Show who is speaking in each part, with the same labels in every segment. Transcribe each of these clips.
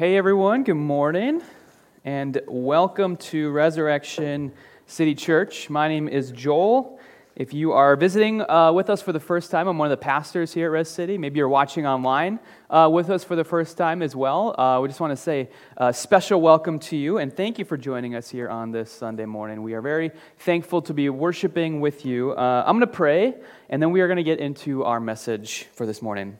Speaker 1: Hey everyone, good morning, and welcome to Resurrection City Church. My name is Joel. If you are visiting uh, with us for the first time, I'm one of the pastors here at Res City. Maybe you're watching online uh, with us for the first time as well. Uh, we just want to say a special welcome to you and thank you for joining us here on this Sunday morning. We are very thankful to be worshiping with you. Uh, I'm going to pray, and then we are going to get into our message for this morning.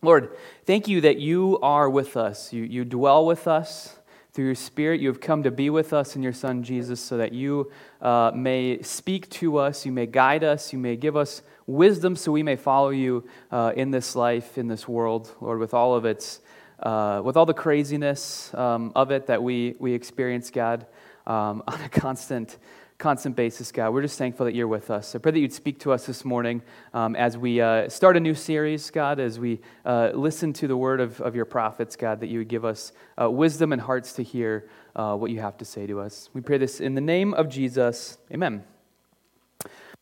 Speaker 1: Lord, thank you that you are with us. You, you dwell with us through your Spirit. You have come to be with us in your Son, Jesus, so that you uh, may speak to us, you may guide us, you may give us wisdom so we may follow you uh, in this life, in this world, Lord, with all of its. Uh, with all the craziness um, of it that we, we experience, God, um, on a constant constant basis, God. We're just thankful that you're with us. I pray that you'd speak to us this morning um, as we uh, start a new series, God, as we uh, listen to the word of, of your prophets, God, that you would give us uh, wisdom and hearts to hear uh, what you have to say to us. We pray this in the name of Jesus. Amen.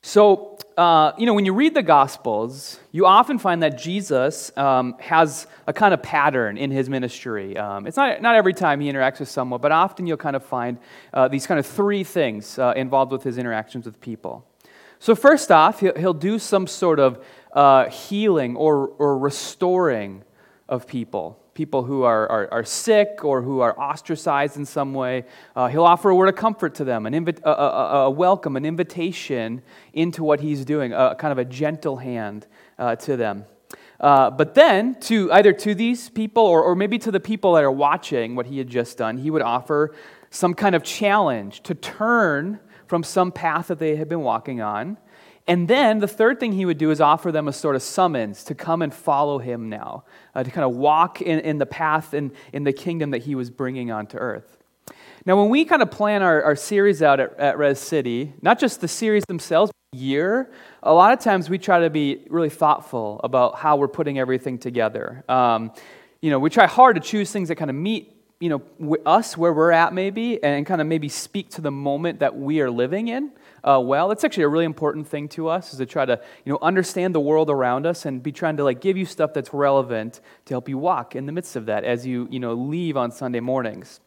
Speaker 1: So, uh, you know, when you read the Gospels, you often find that Jesus um, has a kind of pattern in his ministry. Um, it's not, not every time he interacts with someone, but often you'll kind of find uh, these kind of three things uh, involved with his interactions with people. So, first off, he'll, he'll do some sort of uh, healing or, or restoring of people people who are, are, are, sick or who are ostracized in some way. Uh, he'll offer a word of comfort to them, an invi- a, a, a, welcome, an invitation into what he's doing, a kind of a gentle hand uh, to them. Uh, but then, to either to these people or, or maybe to the people that are watching what he had just done, he would offer some kind of challenge to turn from some path that they had been walking on and then the third thing he would do is offer them a sort of summons to come and follow him now, uh, to kind of walk in, in the path in, in the kingdom that he was bringing onto earth. Now, when we kind of plan our, our series out at, at Res City, not just the series themselves, but year, a lot of times we try to be really thoughtful about how we're putting everything together. Um, you know, we try hard to choose things that kind of meet you know, us where we're at maybe and kind of maybe speak to the moment that we are living in uh, well. It's actually a really important thing to us is to try to you know understand the world around us and be trying to like give you stuff that's relevant to help you walk in the midst of that as you you know leave on Sunday mornings.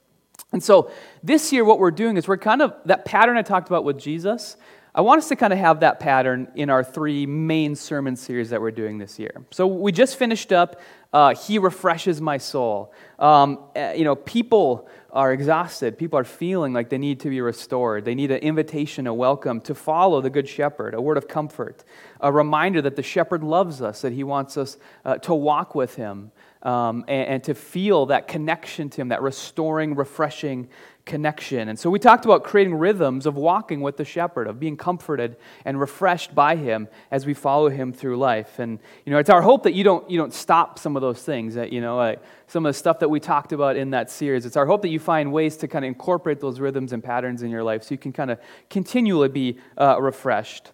Speaker 1: And so this year, what we're doing is we're kind of that pattern I talked about with Jesus. I want us to kind of have that pattern in our three main sermon series that we're doing this year. So we just finished up uh, He Refreshes My Soul. Um, eh, you know, people are exhausted. People are feeling like they need to be restored. They need an invitation, a welcome to follow the Good Shepherd, a word of comfort, a reminder that the Shepherd loves us, that He wants us uh, to walk with Him um, and, and to feel that connection to Him, that restoring, refreshing connection. And so we talked about creating rhythms of walking with the shepherd, of being comforted and refreshed by him as we follow him through life. And you know, it's our hope that you don't you don't stop some of those things that you know, like some of the stuff that we talked about in that series. It's our hope that you find ways to kind of incorporate those rhythms and patterns in your life so you can kind of continually be uh, refreshed.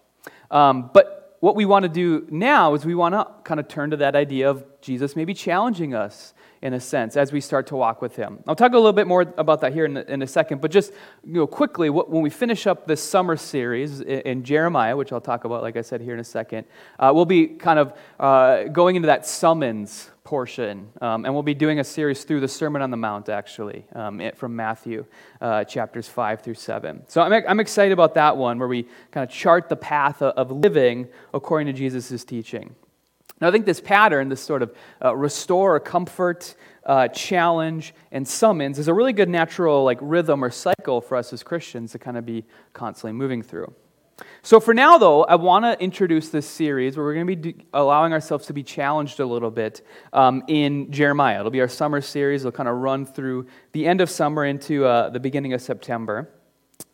Speaker 1: Um, but what we want to do now is we want to kind of turn to that idea of Jesus maybe challenging us in a sense, as we start to walk with Him. I'll talk a little bit more about that here in, in a second, but just you know, quickly, when we finish up this summer series in, in Jeremiah, which I'll talk about, like I said, here in a second, uh, we'll be kind of uh, going into that summons portion. Um, and we'll be doing a series through the Sermon on the Mount, actually, um, from Matthew uh, chapters 5 through 7. So I'm, I'm excited about that one, where we kind of chart the path of living according to Jesus' teaching. Now, I think this pattern, this sort of uh, restore, comfort, uh, challenge, and summons, is a really good natural like rhythm or cycle for us as Christians to kind of be constantly moving through. So, for now, though, I want to introduce this series where we're going to be allowing ourselves to be challenged a little bit um, in Jeremiah. It'll be our summer series. It'll kind of run through the end of summer into uh, the beginning of September.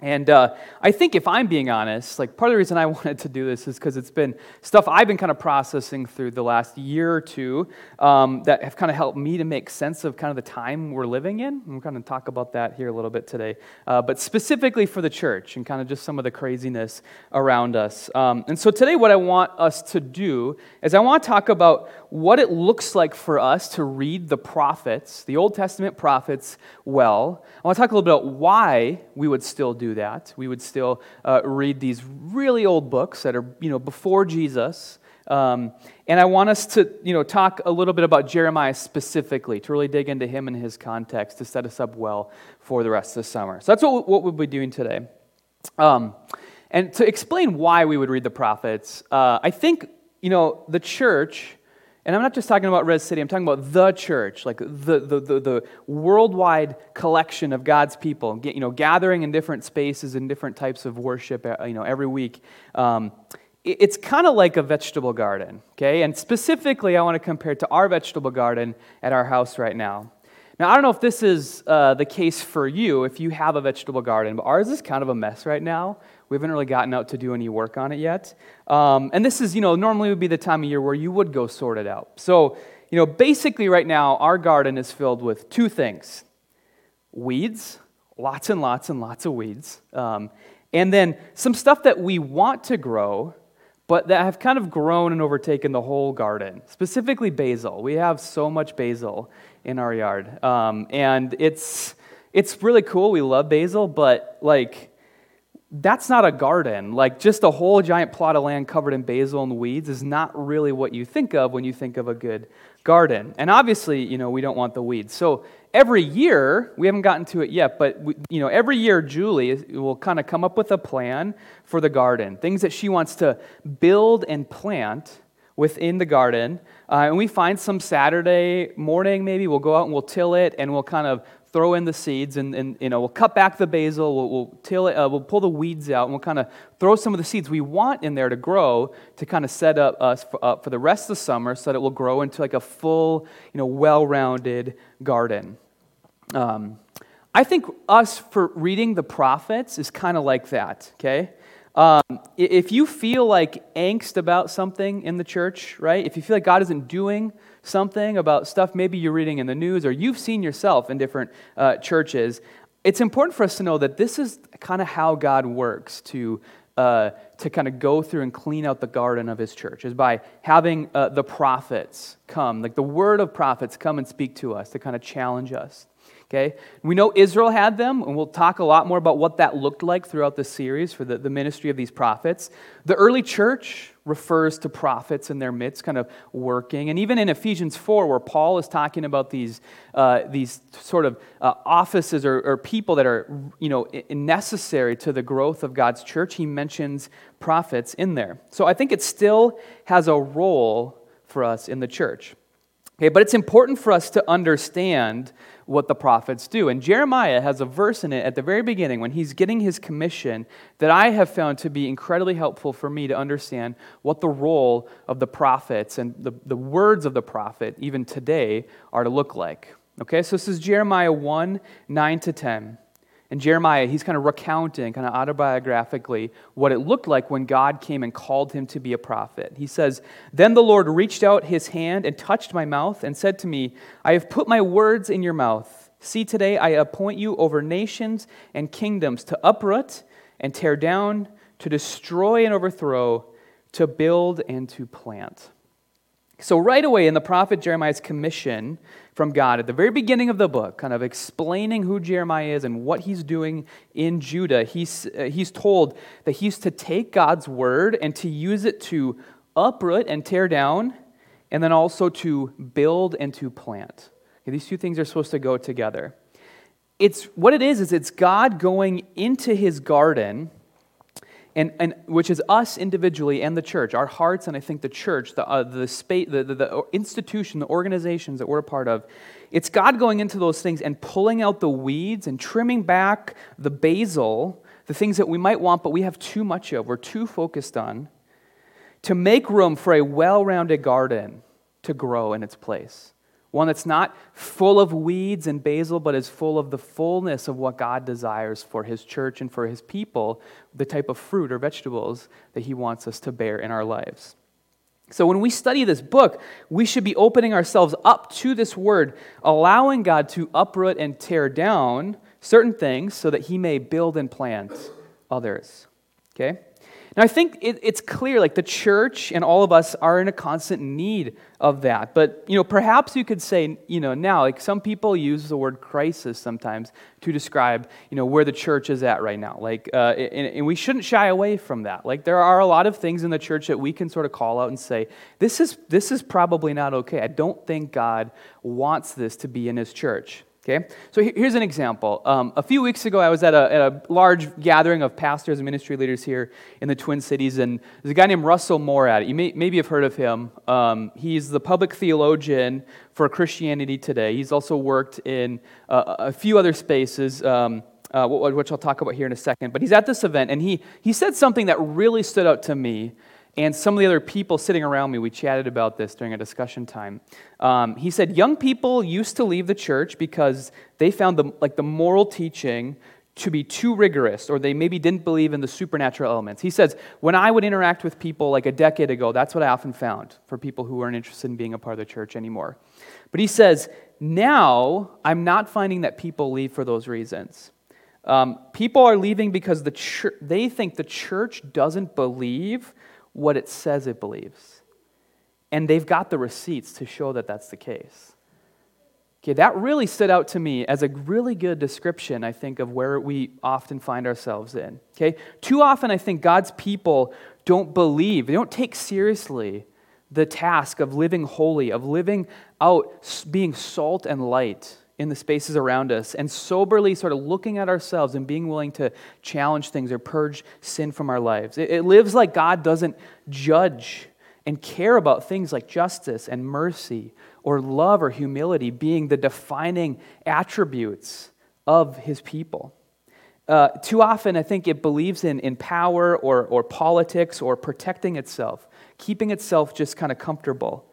Speaker 1: And uh, I think if I'm being honest, like part of the reason I wanted to do this is because it's been stuff I've been kind of processing through the last year or two um, that have kind of helped me to make sense of kind of the time we're living in. I'm going to talk about that here a little bit today. Uh, but specifically for the church and kind of just some of the craziness around us. Um, and so today, what I want us to do is I want to talk about what it looks like for us to read the prophets, the Old Testament prophets, well. I want to talk a little bit about why we would still do that. We would still uh, read these really old books that are, you know, before Jesus Um, and I want us to, you know, talk a little bit about Jeremiah specifically, to really dig into him and his context to set us up well for the rest of the summer. So that's what, what we'll be doing today. Um, and to explain why we would read the prophets, uh, I think, you know, the church, and I'm not just talking about Res City, I'm talking about the church, like the, the, the, the worldwide collection of God's people, you know, gathering in different spaces and different types of worship, uh, you know, every week. Um, it's kind of like a vegetable garden, okay? And specifically, I want to compare it to our vegetable garden at our house right now. Now, I don't know if this is uh, the case for you if you have a vegetable garden, but ours is kind of a mess right now. We haven't really gotten out to do any work on it yet. Um, and this is, you know, normally would be the time of year where you would go sort it out. So, you know, basically right now, our garden is filled with two things weeds, lots and lots and lots of weeds, um, and then some stuff that we want to grow but that have kind of grown and overtaken the whole garden, specifically basil. We have so much basil in our yard. Um, and it's, it's really cool. We love basil, but like, that's not a garden. Like, just a whole giant plot of land covered in basil and weeds is not really what you think of when you think of a good garden. And obviously, you know, we don't want the weeds. So every year, we haven't gotten to it yet, but we, you know, every year Julie will kind of come up with a plan for the garden, things that she wants to build and plant within the garden. Uh, and we find some Saturday morning, maybe we'll go out and we'll till it, and we'll kind of throw in the seeds, and, and you know, we'll cut back the basil, we'll, we'll till it, uh, we'll pull the weeds out, and we'll kind of throw some of the seeds we want in there to grow to kind of set up us for, uh, for the rest of the summer, so that it will grow into like a full, you know, well-rounded garden. Um, I think us for reading the prophets is kind of like that, okay? Um, if you feel like angst about something in the church, right? If you feel like God isn't doing something about stuff maybe you're reading in the news or you've seen yourself in different uh, churches, it's important for us to know that this is kind of how God works to, uh, to kind of go through and clean out the garden of his church, is by having uh, the prophets come, like the word of prophets come and speak to us to kind of challenge us. Okay? We know Israel had them, and we'll talk a lot more about what that looked like throughout the series for the, the ministry of these prophets. The early church refers to prophets in their midst, kind of working. And even in Ephesians 4, where Paul is talking about these, uh, these sort of uh, offices or, or, people that are you know, necessary to the growth of God's church, he mentions prophets in there. So I think it still has a role for us in the church. Okay, but it's important for us to understand what the prophets do. And Jeremiah has a verse in it at the very beginning when he's getting his commission that I have found to be incredibly helpful for me to understand what the role of the prophets and the, the words of the prophet, even today, are to look like. Okay, so this is Jeremiah 1 9 to 10. And Jeremiah, he's kind of recounting, kind of autobiographically, what it looked like when God came and called him to be a prophet. He says, Then the Lord reached out his hand and touched my mouth and said to me, I have put my words in your mouth. See, today I appoint you over nations and kingdoms to uproot and tear down, to destroy and overthrow, to build and to plant. So, right away in the prophet Jeremiah's commission from God at the very beginning of the book, kind of explaining who Jeremiah is and what he's doing in Judah, he's, uh, he's told that he's to take God's word and to use it to uproot and tear down, and then also to build and to plant. Okay, these two things are supposed to go together. It's what it is is it's God going into his garden and, and which is us individually and the church, our hearts, and I think the church, the, uh, the, space, the, the, the institution, the organizations that we're a part of. It's God going into those things and pulling out the weeds and trimming back the basil, the things that we might want, but we have too much of, we're too focused on, to make room for a well rounded garden to grow in its place. One that's not full of weeds and basil, but is full of the fullness of what God desires for His church and for His people, the type of fruit or vegetables that He wants us to bear in our lives. So, when we study this book, we should be opening ourselves up to this word, allowing God to uproot and tear down certain things so that He may build and plant others. Okay? Now, I think it, it's clear, like the church and all of us are in a constant need of that. But, you know, perhaps you could say, you know, now, like some people use the word crisis sometimes to describe, you know, where the church is at right now. Like, uh, and, and we shouldn't shy away from that. Like, there are a lot of things in the church that we can sort of call out and say, this is, this is probably not okay. I don't think God wants this to be in his church. Okay, so here's an example. Um, a few weeks ago, I was at a, at a, large gathering of pastors and ministry leaders here in the Twin Cities, and there's a guy named Russell Moore at it. You may, maybe have heard of him. Um, he's the public theologian for Christianity Today. He's also worked in uh, a few other spaces, um, uh, which I'll talk about here in a second. But he's at this event, and he, he said something that really stood out to me and some of the other people sitting around me, we chatted about this during a discussion time. Um, he said young people used to leave the church because they found the, like the moral teaching to be too rigorous, or they maybe didn't believe in the supernatural elements. He says, when I would interact with people like a decade ago, that's what I often found for people who weren't interested in being a part of the church anymore. But he says, now I'm not finding that people leave for those reasons. Um, people are leaving because the church, they think the church doesn't believe what it says it believes. And they've got the receipts to show that that's the case. Okay, that really stood out to me as a really good description, I think, of where we often find ourselves in. Okay? Too often, I think God's people don't believe, they don't take seriously the task of living holy, of living out, being salt and light in the spaces around us and soberly sort of looking at ourselves and being willing to challenge things or purge sin from our lives. It, it, lives like God doesn't judge and care about things like justice and mercy or love or humility being the defining attributes of his people. Uh, too often, I think it believes in, in power or, or politics or protecting itself, keeping itself just kind of comfortable.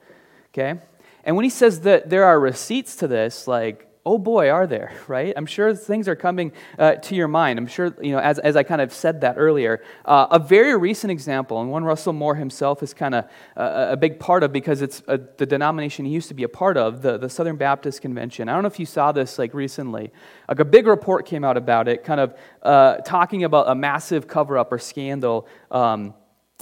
Speaker 1: Okay? And when he says that there are receipts to this, like oh boy, are there, right? I'm sure things are coming uh, to your mind. I'm sure, you know, as, as I kind of said that earlier. Uh, a very recent example, and one Russell Moore himself is kind of uh, a big part of because it's a, the denomination he used to be a part of, the, the Southern Baptist Convention. I don't know if you saw this like recently. Like a big report came out about it, kind of uh, talking about a massive cover up or scandal. Um,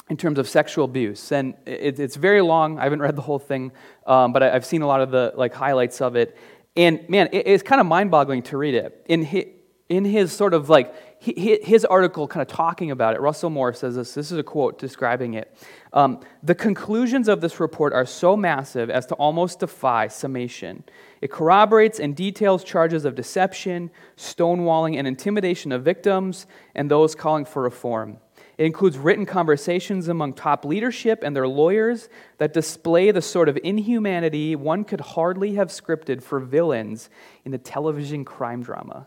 Speaker 1: in terms of sexual abuse and it, it's very long i haven't read the whole thing um, but I, have seen a lot of the like highlights of it and man, it's kind of mind boggling to read it. In his, in his sort of like, his article kind of talking about it, Russell Moore says this. This is a quote describing it. Um, the conclusions of this report are so massive as to almost defy summation. It corroborates and details charges of deception, stonewalling, and intimidation of victims and those calling for reform. It includes written conversations among top leadership and their lawyers that display the sort of inhumanity one could hardly have scripted for villains in a television crime drama.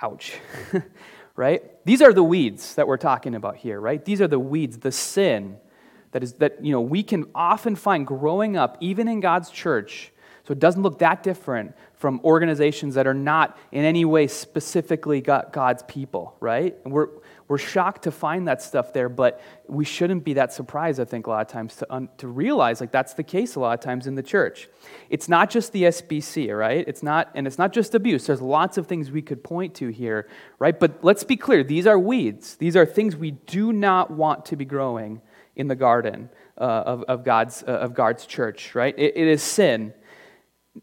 Speaker 1: Ouch. right? These are the weeds that we're talking about here, right? These are the weeds, the sin that is that you know we can often find growing up even in God's church. So it doesn't look that different from organizations that are not in any way specifically God's people, right? And we're we're shocked to find that stuff there, but we shouldn't be that surprised, I think, a lot of times to, un- to realize like that's the case a lot of times in the church. It's not just the SBC, right? It's not, and it's not just abuse. There's lots of things we could point to here, right? But let's be clear these are weeds, these are things we do not want to be growing in the garden uh, of, of, God's, uh, of God's church, right? it, it is sin.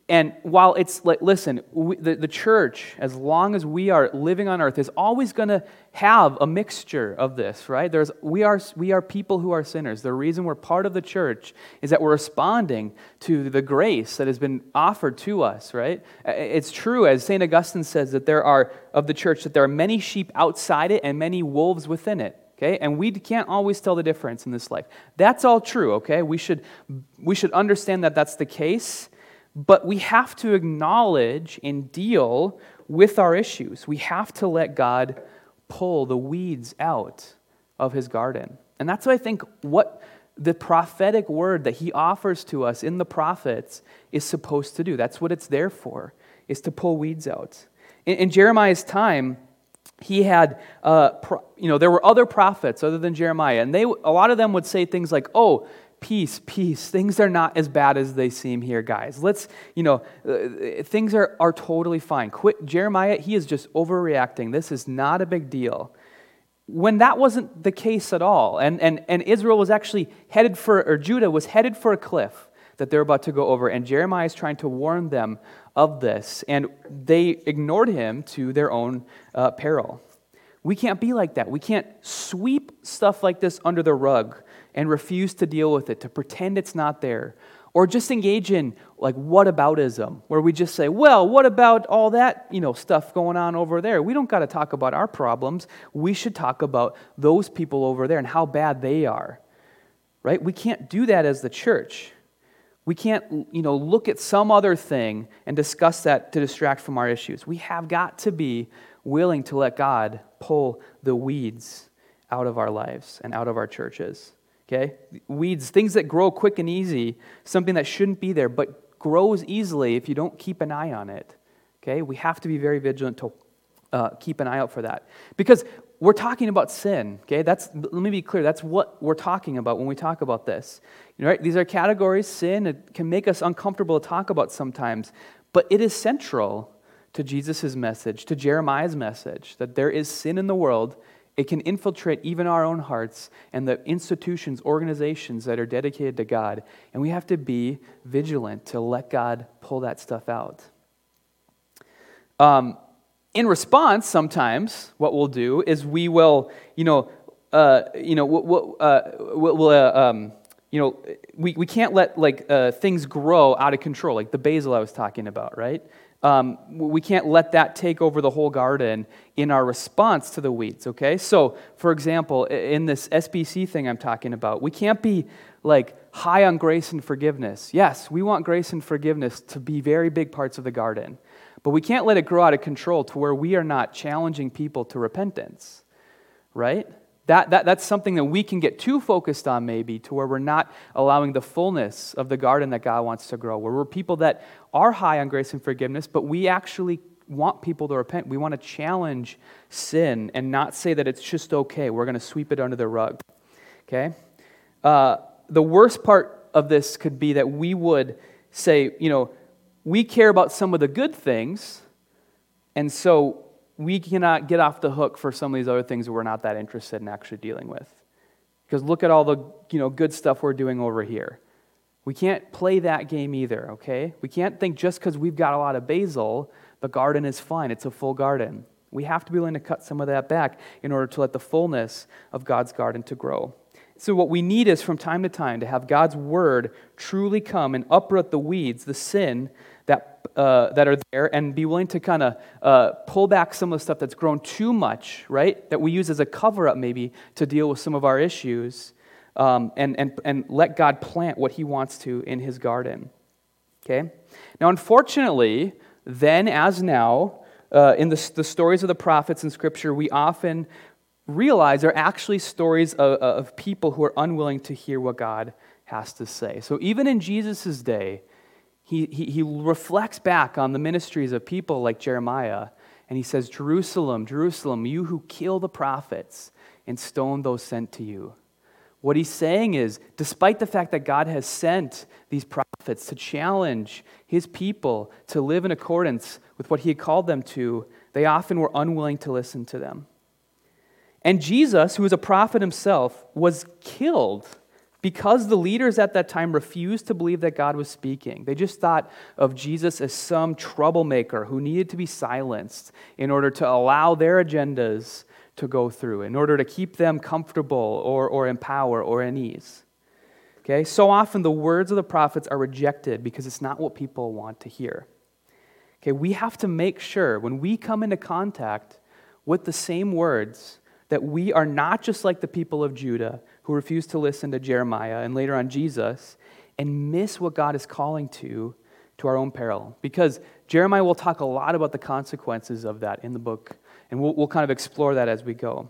Speaker 1: And while it's like, listen, we, the, the church, as long as we are living on earth, is always going to have a mixture of this, right? There's, we, are, we are people who are sinners. The reason we're part of the church is that we're responding to the grace that has been offered to us, right? It's true, as St. Augustine says, that there are, of the church, that there are many sheep outside it and many wolves within it. Okay? And we can't always tell the difference in this life. That's all true, okay? We should, we should understand that that's the case but we have to acknowledge and deal with our issues. We have to let God pull the weeds out of his garden. And that's what I think what the prophetic word that he offers to us in the prophets is supposed to do. That's what it's there for, is to pull weeds out. In, in Jeremiah's time, he had, uh, pro, you know, there were other prophets other than Jeremiah, and they, a lot of them would say things like, oh, peace, peace. Things are not as bad as they seem here, guys. Let's, you know, uh, things are, are totally fine. Quit, Jeremiah, he is just overreacting. This is not a big deal. when that wasn't the case at all. And, and, and Israel was actually headed for, or Judah was headed for a cliff that they're about to go over. And Jeremiah is trying to warn them of this. And they ignored him to their own uh, peril. We can't be like that. We can't sweep stuff like this under the rug and refuse to deal with it, to pretend it's not there. Or just engage in like whataboutism, where we just say, well, what about all that you know, stuff going on over there? We don't got to talk about our problems. We should talk about those people over there and how bad they are. Right? We can't do that as the church. We can't, you know, look at some other thing and discuss that to distract from our issues. We have got to be willing to let God pull the weeds out of our lives and out of our churches. Okay? Weeds, things that grow quick and easy, something that shouldn't be there, but grows easily if you don't keep an eye on it. Okay? We have to be very vigilant to uh, keep an eye out for that. Because we're talking about sin, okay? That's, let me be clear. That's what we're talking about when we talk about this. You know, right? These are categories. Sin it can make us uncomfortable to talk about sometimes, but it is central to Jesus' message, to Jeremiah's message, that there is sin in the world. It can infiltrate even our own hearts and the institutions, organizations that are dedicated to God. And we have to be vigilant to let God pull that stuff out. Um, in response, sometimes what we'll do is we will, you know, uh, you know, we'll, uh, we'll uh, um, you know, we, we can't let like uh, things grow out of control, like the basil I was talking about, right? Um, we can't let that take over the whole garden in our response to the weeds, okay? So, for example, in this SBC thing I'm talking about, we can't be like high on grace and forgiveness. Yes, we want grace and forgiveness to be very big parts of the garden. But we can't let it grow out of control to where we are not challenging people to repentance, right? That, that, that's something that we can get too focused on, maybe, to where we're not allowing the fullness of the garden that God wants to grow, where we're people that are high on grace and forgiveness, but we actually want people to repent. We want to challenge sin and not say that it's just okay. We're going to sweep it under the rug. Okay? Uh, the worst part of this could be that we would say, you know, we care about some of the good things, and so we cannot get off the hook for some of these other things that we're not that interested in actually dealing with. Because look at all the you know, good stuff we're doing over here. We can't play that game either, okay? We can't think just because we've got a lot of basil, the garden is fine. It's a full garden. We have to be willing to cut some of that back in order to let the fullness of God's garden to grow. So what we need is from time to time to have God's word truly come and uproot the weeds, the sin that, uh, that are there and be willing to kind of uh, pull back some of the stuff that's grown too much, right? That we use as a cover up maybe to deal with some of our issues um, and, and, and let God plant what He wants to in His garden. Okay? Now, unfortunately, then as now, uh, in the, the stories of the prophets in Scripture, we often realize are actually stories of, of people who are unwilling to hear what God has to say. So even in Jesus' day, he, he, he reflects back on the ministries of people like Jeremiah, and he says, Jerusalem, Jerusalem, you who kill the prophets and stone those sent to you. What he's saying is, despite the fact that God has sent these prophets to challenge his people to live in accordance with what he had called them to, they often were unwilling to listen to them. And Jesus, who was a prophet himself, was killed because the leaders at that time refused to believe that God was speaking. They just thought of Jesus as some troublemaker who needed to be silenced in order to allow their agendas to go through, in order to keep them comfortable or, or in power or in ease. Okay? So often the words of the prophets are rejected because it's not what people want to hear. Okay, we have to make sure when we come into contact with the same words that we are not just like the people of Judah who refuse to listen to Jeremiah and later on Jesus and miss what God is calling to to our own peril. Because Jeremiah will talk a lot about the consequences of that in the book, and we'll, we'll kind of explore that as we go.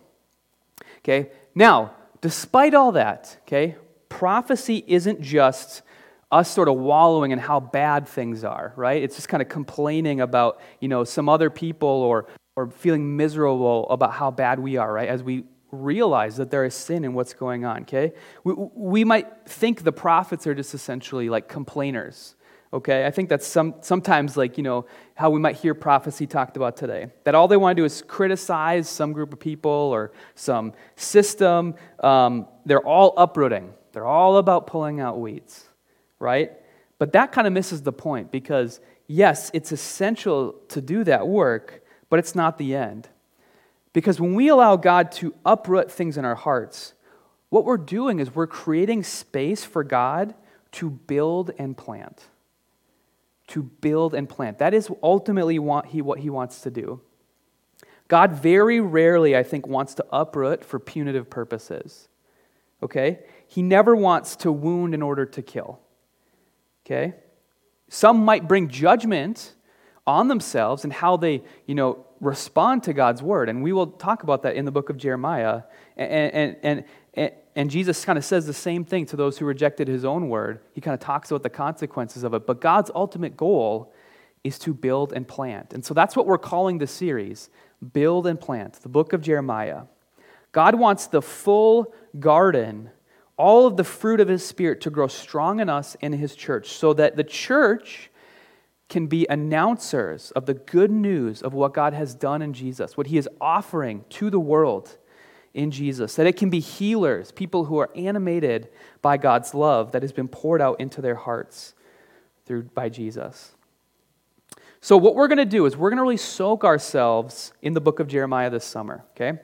Speaker 1: Okay, now, despite all that, okay, prophecy isn't just us sort of wallowing in how bad things are, right? It's just kind of complaining about, you know, some other people or, or feeling miserable about how bad we are, right? As we realize that there is sin in what's going on, okay? We, we might think the prophets are just essentially like complainers, Okay, I think that's some, sometimes like, you know, how we might hear prophecy talked about today. That all they want to do is criticize some group of people or some system. Um, they're all uprooting, they're all about pulling out weeds, right? But that kind of misses the point because, yes, it's essential to do that work, but it's not the end. Because when we allow God to uproot things in our hearts, what we're doing is we're creating space for God to build and plant to build and plant. That is ultimately what he, wants to do. God very rarely, I think, wants to uproot for punitive purposes. Okay? He never wants to wound in order to kill. Okay? Some might bring judgment on themselves and how they, you know, respond to God's word. And we will talk about that in the book of Jeremiah. And, and, and, and, Jesus kind of says the same thing to those who rejected his own word. He kind of talks about the consequences of it. But God's ultimate goal is to build and plant. And so that's what we're calling the series Build and Plant, the book of Jeremiah. God wants the full garden, all of the fruit of his spirit to grow strong in us in his church so that the church can be announcers of the good news of what God has done in Jesus, what he is offering to the world in Jesus, that it can be healers, people who are animated by God's love that has been poured out into their hearts through by Jesus. So what we're going to do is we're going to really soak ourselves in the book of Jeremiah this summer, okay?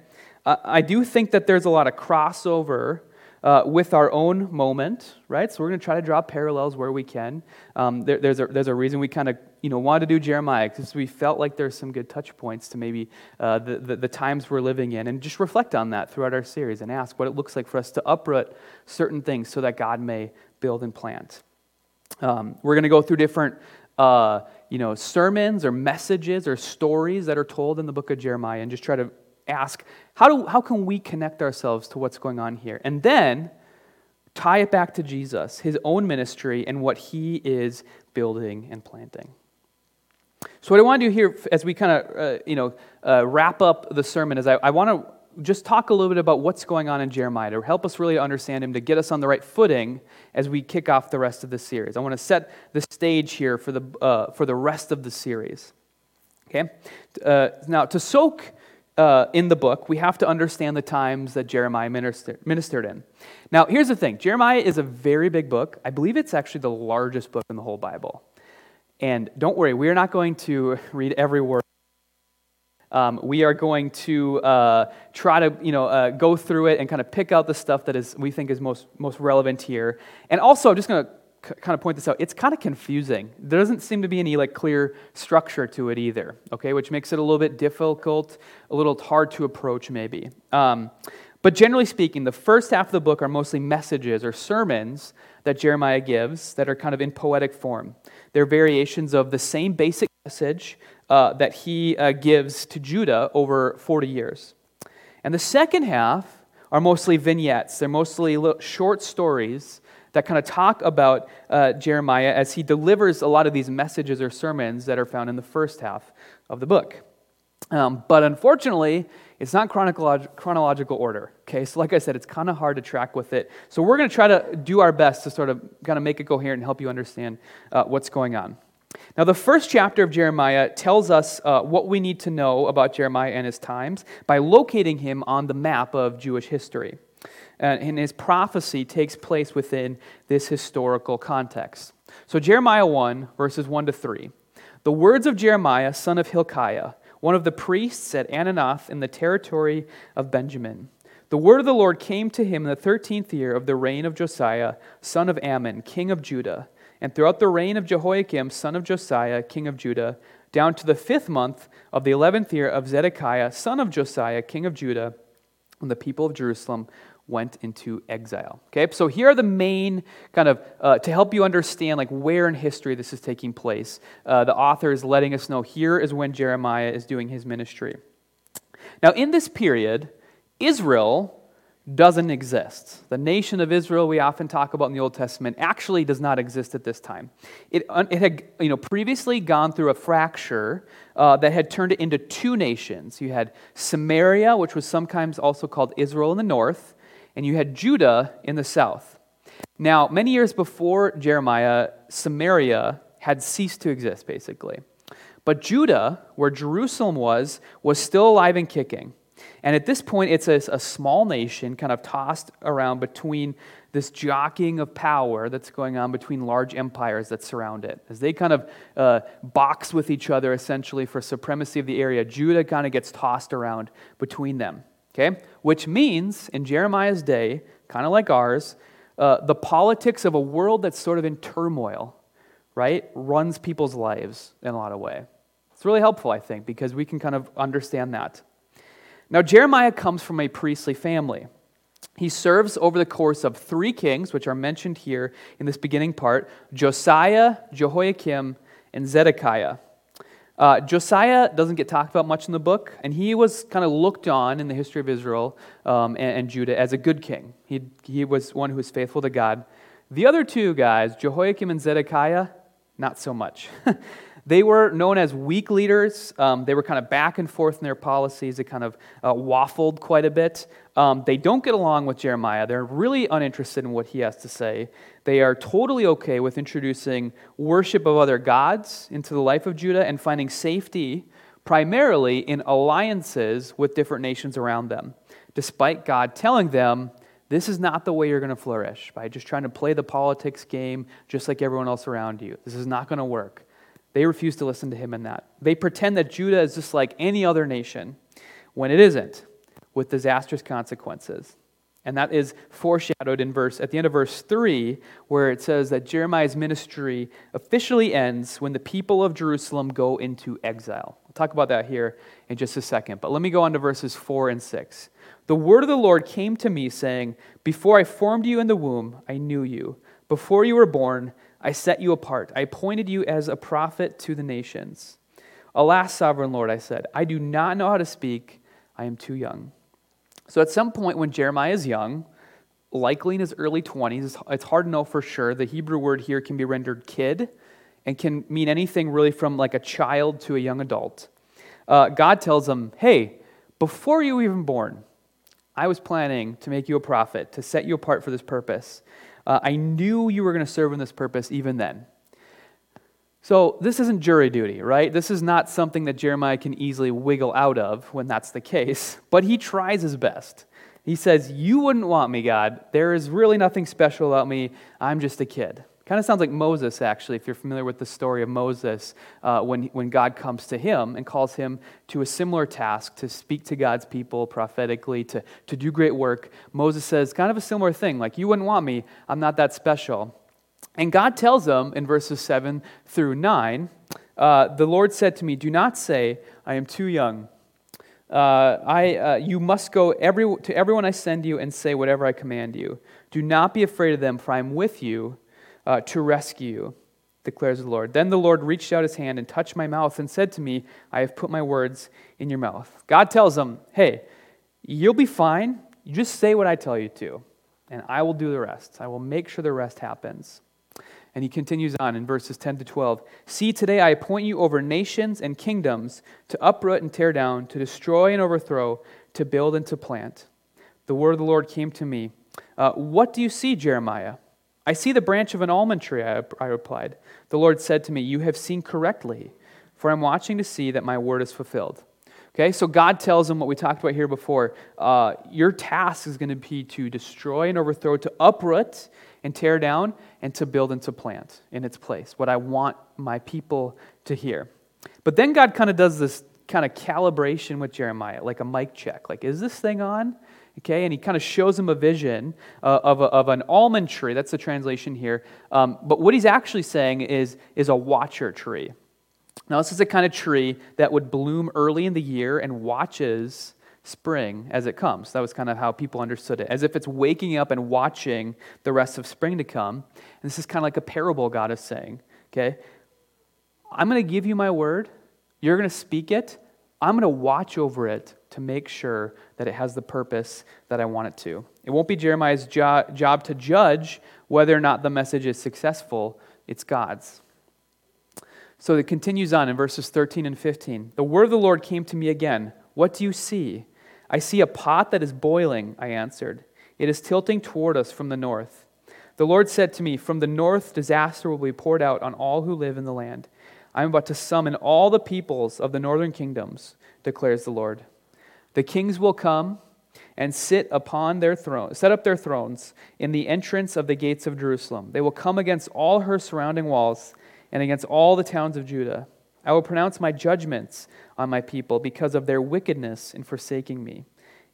Speaker 1: Uh, I do think that there's a lot of crossover uh, with our own moment, right? So we're going to try to draw parallels where we can. Um, there, there's, a, there's a reason we kind of you know, wanted to do Jeremiah because we felt like there's some good touch points to maybe uh, the, the, the, times we're living in and just reflect on that throughout our series and ask what it looks like for us to uproot certain things so that God may build and plant. Um, we're going to go through different uh, you know, sermons or messages or stories that are told in the book of Jeremiah and just try to ask, how, do, how can we connect ourselves to what's going on here? And then tie it back to Jesus, his own ministry, and what he is building and planting. So, what I want to do here as we kind of uh, you know, uh, wrap up the sermon is I, I want to just talk a little bit about what's going on in Jeremiah to help us really understand him, to get us on the right footing as we kick off the rest of the series. I want to set the stage here for the, uh, for the rest of the series. Okay? Uh, now, to soak uh, in the book, we have to understand the times that Jeremiah ministered, ministered in. Now, here's the thing Jeremiah is a very big book. I believe it's actually the largest book in the whole Bible. And don't worry, we are not going to read every word. Um, we are going to uh, try to you know, uh, go through it and kind of pick out the stuff that is, we think is most, most relevant here. And also, I'm just going to kind of point this out. It's kind of confusing. There doesn't seem to be any like clear structure to it either. Okay, which makes it a little bit difficult, a little hard to approach maybe. Um, but generally speaking, the first half of the book are mostly messages or sermons that Jeremiah gives that are kind of in poetic form. They're variations of the same basic message uh, that he uh, gives to Judah over 40 years. And the second half are mostly vignettes. They're mostly short stories that kind of talk about uh, Jeremiah as he delivers a lot of these messages or sermons that are found in the first half of the book. Um, but unfortunately, it's not chronolog- chronological order. Okay, so like I said, it's kind of hard to track with it. So we're going to try to do our best to sort of kind of make it coherent and help you understand uh, what's going on. Now, the first chapter of Jeremiah tells us uh, what we need to know about Jeremiah and his times by locating him on the map of Jewish history Uh, and his prophecy takes place within this historical context. So, Jeremiah 1, verses 1 to 3. The words of Jeremiah, son of Hilkiah, one of the priests at Anathoth in the territory of Benjamin. The word of the Lord came to him in the thirteenth year of the reign of Josiah, son of Amon, king of Judah, and throughout the reign of Jehoiakim, son of Josiah, king of Judah, down to the fifth month of the eleventh year of Zedekiah, son of Josiah, king of Judah, when the people of Jerusalem went into exile. Okay, so here are the main kind of uh, to help you understand like where in history this is taking place. Uh, the author is letting us know here is when Jeremiah is doing his ministry. Now, in this period, Israel doesn't exist. The nation of Israel we often talk about in the Old Testament actually does not exist at this time. It, it had you know, previously gone through a fracture uh, that had turned it into two nations. You had Samaria, which was sometimes also called Israel in the north, and you had Judah in the south. Now, many years before Jeremiah, Samaria had ceased to exist, basically. But Judah, where Jerusalem was, was still alive and kicking. And at this point, it's a, a, small nation kind of tossed around between this jockeying of power that's going on between large empires that surround it. As they kind of uh, box with each other essentially for supremacy of the area, Judah kind of gets tossed around between them. Okay? Which means, in Jeremiah's day, kind of like ours, uh, the politics of a world that's sort of in turmoil, right, runs people's lives in a lot of way. It's really helpful, I think, because we can kind of understand that. Now, Jeremiah comes from a priestly family. He serves over the course of three kings, which are mentioned here in this beginning part Josiah, Jehoiakim, and Zedekiah. Uh, Josiah doesn't get talked about much in the book, and he was kind of looked on in the history of Israel um, and, and, Judah as a good king. He, he was one who was faithful to God. The other two guys, Jehoiakim and Zedekiah, not so much. They were known as weak leaders. Um, they were kind of back and forth in their policies. They kind of uh, waffled quite a bit. Um, they don't get along with Jeremiah. They're really uninterested in what he has to say. They are totally okay with introducing worship of other gods into the life of Judah and finding safety primarily in alliances with different nations around them, despite God telling them, this is not the way you're going to flourish by just trying to play the politics game just like everyone else around you. This is not going to work. They refuse to listen to him in that. They pretend that Judah is just like any other nation when it isn't, with disastrous consequences. And that is foreshadowed in verse at the end of verse 3 where it says that Jeremiah's ministry officially ends when the people of Jerusalem go into exile. We'll talk about that here in just a second, but let me go on to verses 4 and 6. The word of the Lord came to me saying, "Before I formed you in the womb, I knew you. Before you were born, I set you apart. I appointed you as a prophet to the nations. Alas, sovereign Lord, I said, I do not know how to speak. I am too young. So at some point when Jeremiah is young, likely in his early 20s, it's hard to know for sure. The Hebrew word here can be rendered kid and can mean anything really from like a child to a young adult. Uh, God tells him, Hey, before you were even born, I was planning to make you a prophet, to set you apart for this purpose. Uh, I knew you were going to serve in this purpose even then. So, this isn't jury duty, right? This is not something that Jeremiah can easily wiggle out of when that's the case, but he tries his best. He says, You wouldn't want me, God. There is really nothing special about me. I'm just a kid. Kind of sounds like Moses, actually, if you're familiar with the story of Moses, uh, when, when God comes to him and calls him to a similar task to speak to God's people prophetically, to, to do great work. Moses says kind of a similar thing, like, You wouldn't want me, I'm not that special. And God tells him in verses 7 through 9, uh, The Lord said to me, Do not say, I am too young. Uh, I, uh, you must go every, to everyone I send you and say whatever I command you. Do not be afraid of them, for I am with you uh, to rescue you, declares the Lord. Then the Lord reached out his hand and touched my mouth and said to me, I have put my words in your mouth. God tells him, Hey, you'll be fine. You just say what I tell you to, and I will do the rest. I will make sure the rest happens. And he continues on in verses 10 to 12 See, today I appoint you over nations and kingdoms to uproot and tear down, to destroy and overthrow, to build and to plant. The word of the Lord came to me. Uh, what do you see, Jeremiah? I see the branch of an almond tree, I, I replied. The Lord said to me, You have seen correctly, for I'm watching to see that my word is fulfilled. Okay, so God tells him what we talked about here before. Uh, your task is going to be to destroy and overthrow, to uproot and tear down, and to build and to plant in its place. What I want my people to hear. But then God kind of does this kind of calibration with Jeremiah, like a mic check. Like, is this thing on? Okay, and he kind of shows him a vision uh, of, a, of an almond tree. That's the translation here. Um, but what he's actually saying is, is a watcher tree. Now, this is a kind of tree that would bloom early in the year and watches spring as it comes. That was kind of how people understood it, as if it's waking up and watching the rest of spring to come. And this is kind of like a parable God is saying. Okay, I'm going to give you my word, you're going to speak it, I'm going to watch over it to make sure that it has the purpose that I want it to. It won't be Jeremiah's jo- job to judge whether or not the message is successful, it's God's. So it continues on in verses 13 and 15. The word of the Lord came to me again. What do you see? I see a pot that is boiling, I answered. It is tilting toward us from the north. The Lord said to me, From the north, disaster will be poured out on all who live in the land. I am about to summon all the peoples of the northern kingdoms, declares the Lord. The kings will come and sit upon their throne, set up their thrones in the entrance of the gates of Jerusalem. They will come against all her surrounding walls and against all the towns of Judah. I will pronounce my judgments on my people because of their wickedness in forsaking me,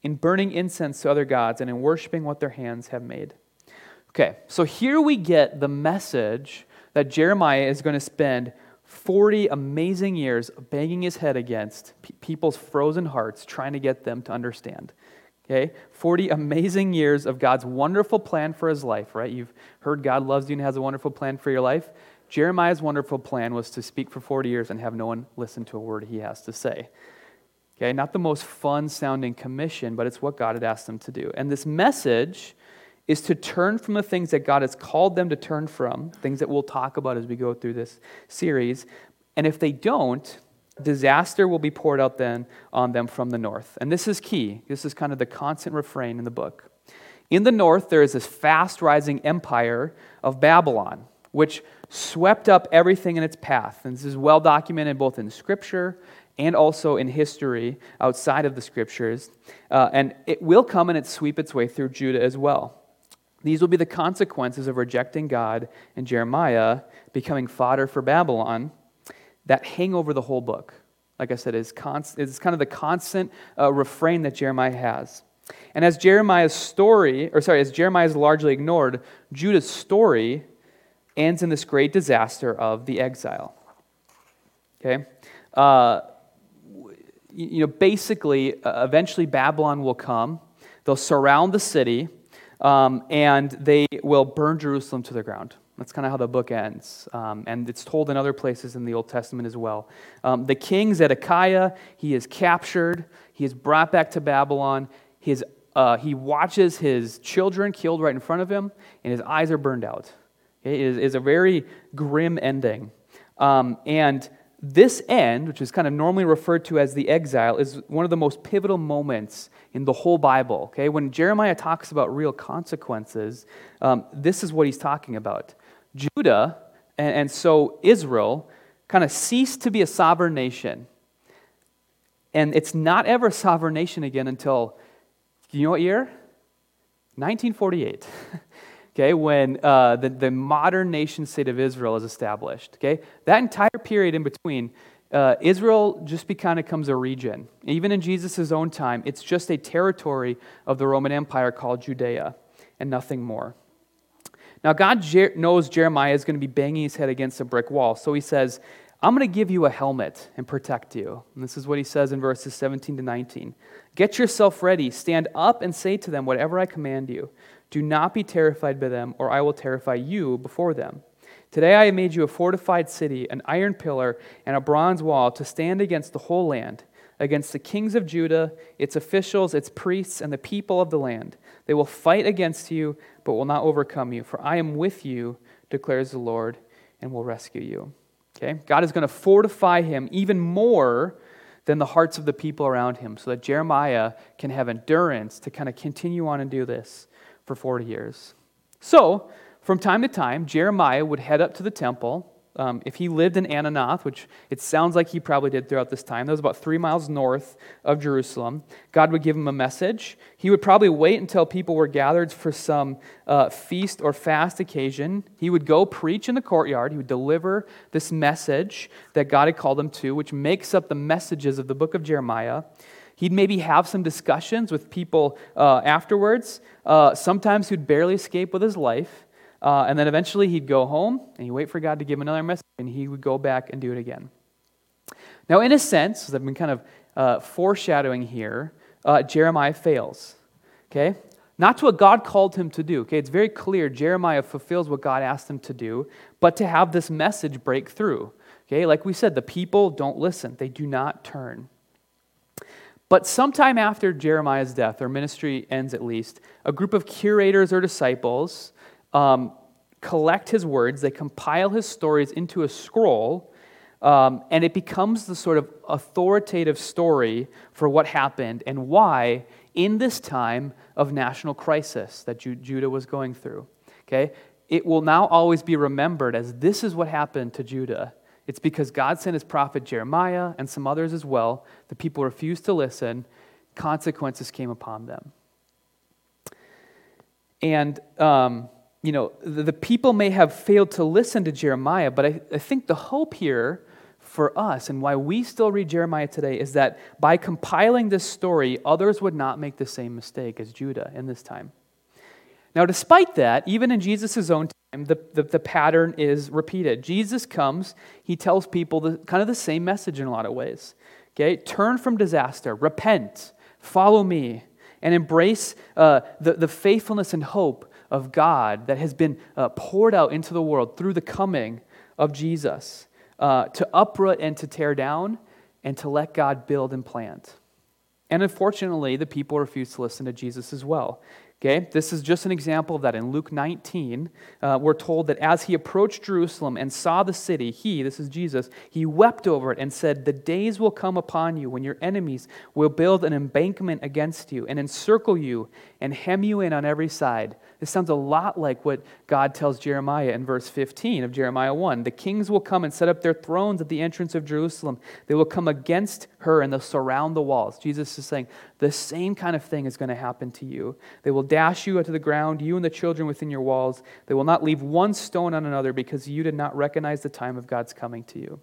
Speaker 1: in burning incense to other gods, and in worshiping what their hands have made. Okay, so here we get the message that Jeremiah is going to spend 40 amazing years banging his head against people's frozen hearts, trying to get them to understand. Okay? 40 amazing years of God's wonderful plan for his life, right? You've heard God loves you and has a wonderful plan for your life. Jeremiah's wonderful plan was to speak for 40 years and have no one listen to a word he has to say. Okay? Not the most fun sounding commission, but it's what God had asked them to do. And this message is to turn from the things that God has called them to turn from, things that we'll talk about as we go through this series. And if they don't, disaster will be poured out then on them from the north. And this is key. This is kind of the constant refrain in the book. In the north, there is this fast rising empire of Babylon, which swept up everything in its path. And this is well documented both in Scripture and also in history outside of the Scriptures. Uh, and it will come and it sweep its way through Judah as well. These will be the consequences of rejecting God and Jeremiah becoming fodder for Babylon that hang over the whole book. Like I said, is, const- kind of the constant uh, refrain that Jeremiah has. And as Jeremiah's story, or sorry, as Jeremiah is largely ignored, Judah's story ends in this great disaster of the exile. Okay? Uh, you know, basically, uh, eventually Babylon will come. They'll surround the city, um, and they will burn Jerusalem to the ground. That's kind of how the book ends. Um, and it's told in other places in the Old Testament as well. Um, the king Zedekiah, he is captured, he is brought back to Babylon. His, uh, he watches his children killed right in front of him, and his eyes are burned out. It is, is a very grim ending. Um, and this end, which is kind of normally referred to as the exile, is one of the most pivotal moments in the whole Bible. Okay? When Jeremiah talks about real consequences, um, this is what he's talking about. Judah, and, and so Israel, kind of ceased to be a sovereign nation. And it's not ever a sovereign nation again until, you know what year? 1948. okay, when uh, the, the modern nation state of Israel is established. Okay, that entire period in between, uh, Israel just kind of becomes a region. Even in Jesus' own time, it's just a territory of the Roman Empire called Judea and nothing more. Now, God Jer- knows Jeremiah is going to be banging his head against a brick wall. So he says, I'm going to give you a helmet and protect you. And this is what he says in verses 17 to 19. Get yourself ready, stand up, and say to them whatever I command you. Do not be terrified by them, or I will terrify you before them. Today I have made you a fortified city, an iron pillar, and a bronze wall to stand against the whole land, against the kings of Judah, its officials, its priests, and the people of the land. They will fight against you, but will not overcome you. For I am with you, declares the Lord, and will rescue you. Okay? God is going to fortify him even more than the hearts of the people around him so that Jeremiah can have endurance to kind of continue on and do this for 40 years. So, from time to time, Jeremiah would head up to the temple um, if he lived in Anathoth, which it sounds like he probably did throughout this time, that was about three miles north of Jerusalem, God would give him a message. He would probably wait until people were gathered for some uh, feast or fast occasion. He would go preach in the courtyard. He would deliver this message that God had called him to, which makes up the messages of the book of Jeremiah. He'd maybe have some discussions with people uh, afterwards. Uh, sometimes he'd barely escape with his life. Uh, and then eventually he'd go home and he'd wait for God to give him another message and he would go back and do it again. Now, in a sense, as I've been kind of uh, foreshadowing here, uh, Jeremiah fails. Okay? Not to what God called him to do. Okay? It's very clear Jeremiah fulfills what God asked him to do, but to have this message break through. Okay? Like we said, the people don't listen, they do not turn. But sometime after Jeremiah's death, or ministry ends at least, a group of curators or disciples um, collect his words, they compile his stories into a scroll, um, and it becomes the sort of authoritative story for what happened and why in this time of national crisis that Ju- Judah was going through. Okay? it will now always be remembered as this is what happened to Judah. It's because God sent his prophet Jeremiah and some others as well. The people refused to listen, consequences came upon them. And, um, you know, the, the, people may have failed to listen to Jeremiah, but I, I think the hope here for us and why we still read Jeremiah today is that by compiling this story, others would not make the same mistake as Judah in this time. Now, despite that, even in Jesus' own time, the, the, the, pattern is repeated. Jesus comes, he tells people the, kind of the same message in a lot of ways. Okay? Turn from disaster, repent, follow me, and embrace uh, the, the faithfulness and hope of God that has been uh, poured out into the world through the coming of Jesus uh, to uproot and to tear down and to let God build and plant. And unfortunately, the people refuse to listen to Jesus as well. Okay, this is just an example of that. In Luke 19, uh, we're told that as he approached Jerusalem and saw the city, he, this is Jesus, he wept over it and said, The days will come upon you when your enemies will build an embankment against you and encircle you and hem you in on every side this sounds a lot like what God tells Jeremiah in verse 15 of Jeremiah 1. The kings will come and set up their thrones at the entrance of Jerusalem. They will come against her and they'll surround the walls. Jesus is saying the same kind of thing is going to happen to you. They will dash you to the ground, you and the children within your walls. They will not leave one stone on another because you did not recognize the time of God's coming to you.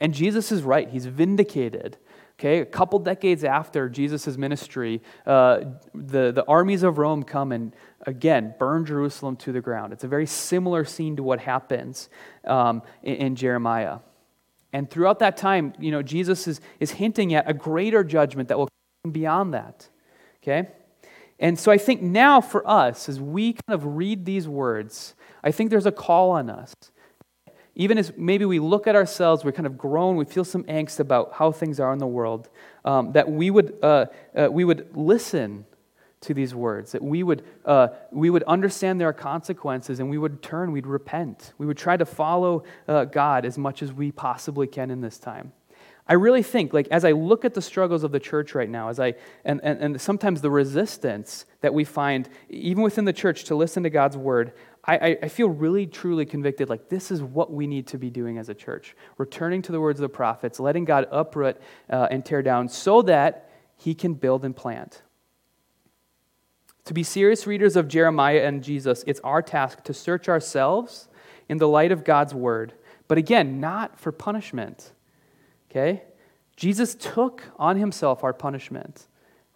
Speaker 1: And Jesus is right. He's vindicated Okay, a couple decades after Jesus' ministry, uh, the, the armies of Rome come and again burn Jerusalem to the ground. It's a very similar scene to what happens um, in, in, Jeremiah. And throughout that time, you know, Jesus is, is hinting at a greater judgment that will beyond that. Okay? And so I think now for us, as we kind of read these words, I think there's a call on us even as maybe we look at ourselves, we're kind of grown, we feel some angst about how things are in the world, um, that we would, uh, uh, we would listen to these words, that we would, uh, we would understand there are consequences and we would turn, we'd repent. We would try to follow uh, God as much as we possibly can in this time. I really think, like, as I look at the struggles of the church right now, as I, and, and, and sometimes the resistance that we find, even within the church, to listen to God's word, I, I feel really, truly convicted like this is what we need to be doing as a church returning to the words of the prophets, letting God uproot uh, and tear down so that he can build and plant. To be serious readers of Jeremiah and Jesus, it's our task to search ourselves in the light of God's word, but again, not for punishment. Okay? Jesus took on himself our punishment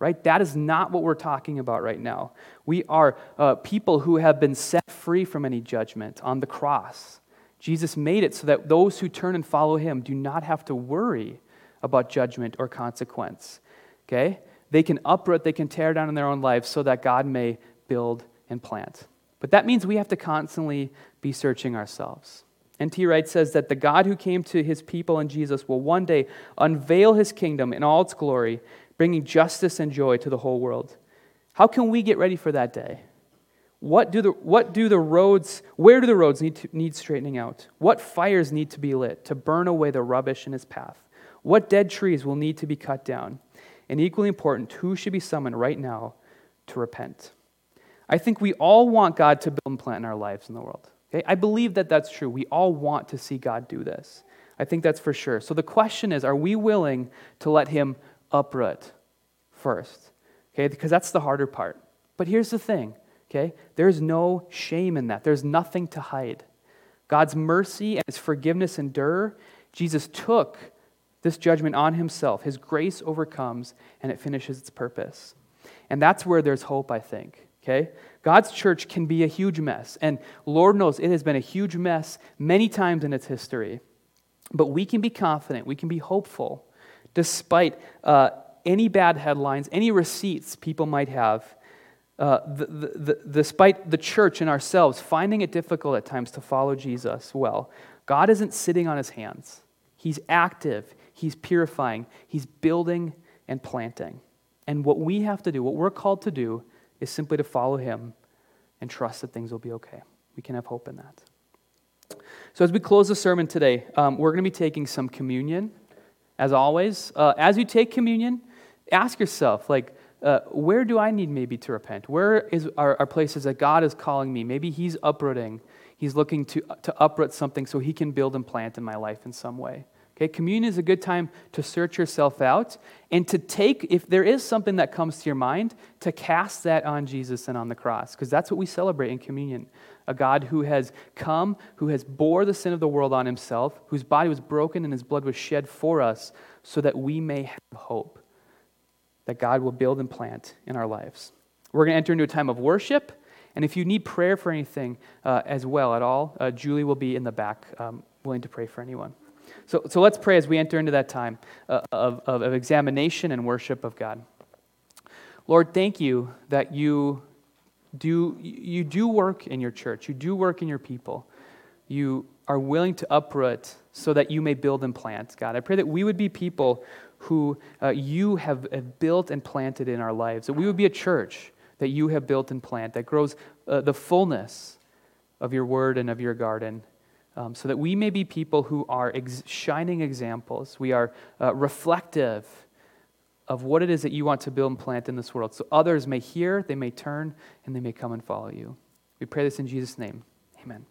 Speaker 1: right? That is not what we're talking about right now. We are uh, people who have been set free from any judgment on the cross. Jesus made it so that those who turn and follow him do not have to worry about judgment or consequence. Okay? They can uproot, they can tear down in their own lives so that God may build and plant. But that means we have to constantly be searching ourselves. N.T. Wright says that the God who came to his people in Jesus will one day unveil his kingdom in all its glory bringing justice and joy to the whole world. How can we get ready for that day? What do the, what do the roads, where do the roads need, to, need straightening out? What fires need to be lit to burn away the rubbish in his path? What dead trees will need to be cut down? And equally important, who should be summoned right now to repent? I think we all want God to build and plant in our lives in the world. Okay? I believe that that's true. We all want to see God do this. I think that's for sure. So the question is are we willing to let Him uproot first. Okay, because that's the harder part. But here's the thing, okay? There's no shame in that. There's nothing to hide. God's mercy and his forgiveness endure. Jesus took this judgment on himself. His grace overcomes and it finishes its purpose. And that's where there's hope, I think. Okay? God's church can be a huge mess. And Lord knows it has been a huge mess many times in its history. But we can be confident, we can be hopeful despite uh, any bad headlines, any receipts people might have, uh, the, the, the, despite the church and ourselves finding it difficult at times to follow Jesus well, God isn't sitting on his hands. He's active, he's purifying, he's building and planting. And what we have to do, what we're called to do, is simply to follow him and trust that things will be okay. We can have hope in that. So, as we close the sermon today, um, we're going to be taking some communion as always, uh, as you take communion, ask yourself, like, uh, where do I need maybe to repent? Where is, are, are places that God is calling me? Maybe He's uprooting He's looking to, to uproot something so he can build and plant in my life in some way. Okay, communion is a good time to search yourself out and to take, if there is something that comes to your mind, to cast that on Jesus and on the cross, because that's what we celebrate in communion. A God who has come, who has bore the sin of the world on himself, whose body was broken and his blood was shed for us, so that we may have hope that God will build and plant in our lives. We're going to enter into a time of worship. And if you need prayer for anything uh, as well at all, uh, Julie will be in the back um, willing to pray for anyone. So, so let's pray as we enter into that time uh, of, of, of examination and worship of God. Lord, thank you that you do, you do work in your church, you do work in your people. You are willing to uproot so that you may build and plant, God. I pray that we would be people who uh, you have, built and planted in our lives, that we would be a church that you have built and planted, that grows uh, the fullness of your word and of your garden, um, so that we may be people who are ex- shining examples. We are uh, reflective of what it is that you want to build and plant in this world, so others may hear, they may turn, and they may come and follow you. We pray this in Jesus' name. Amen.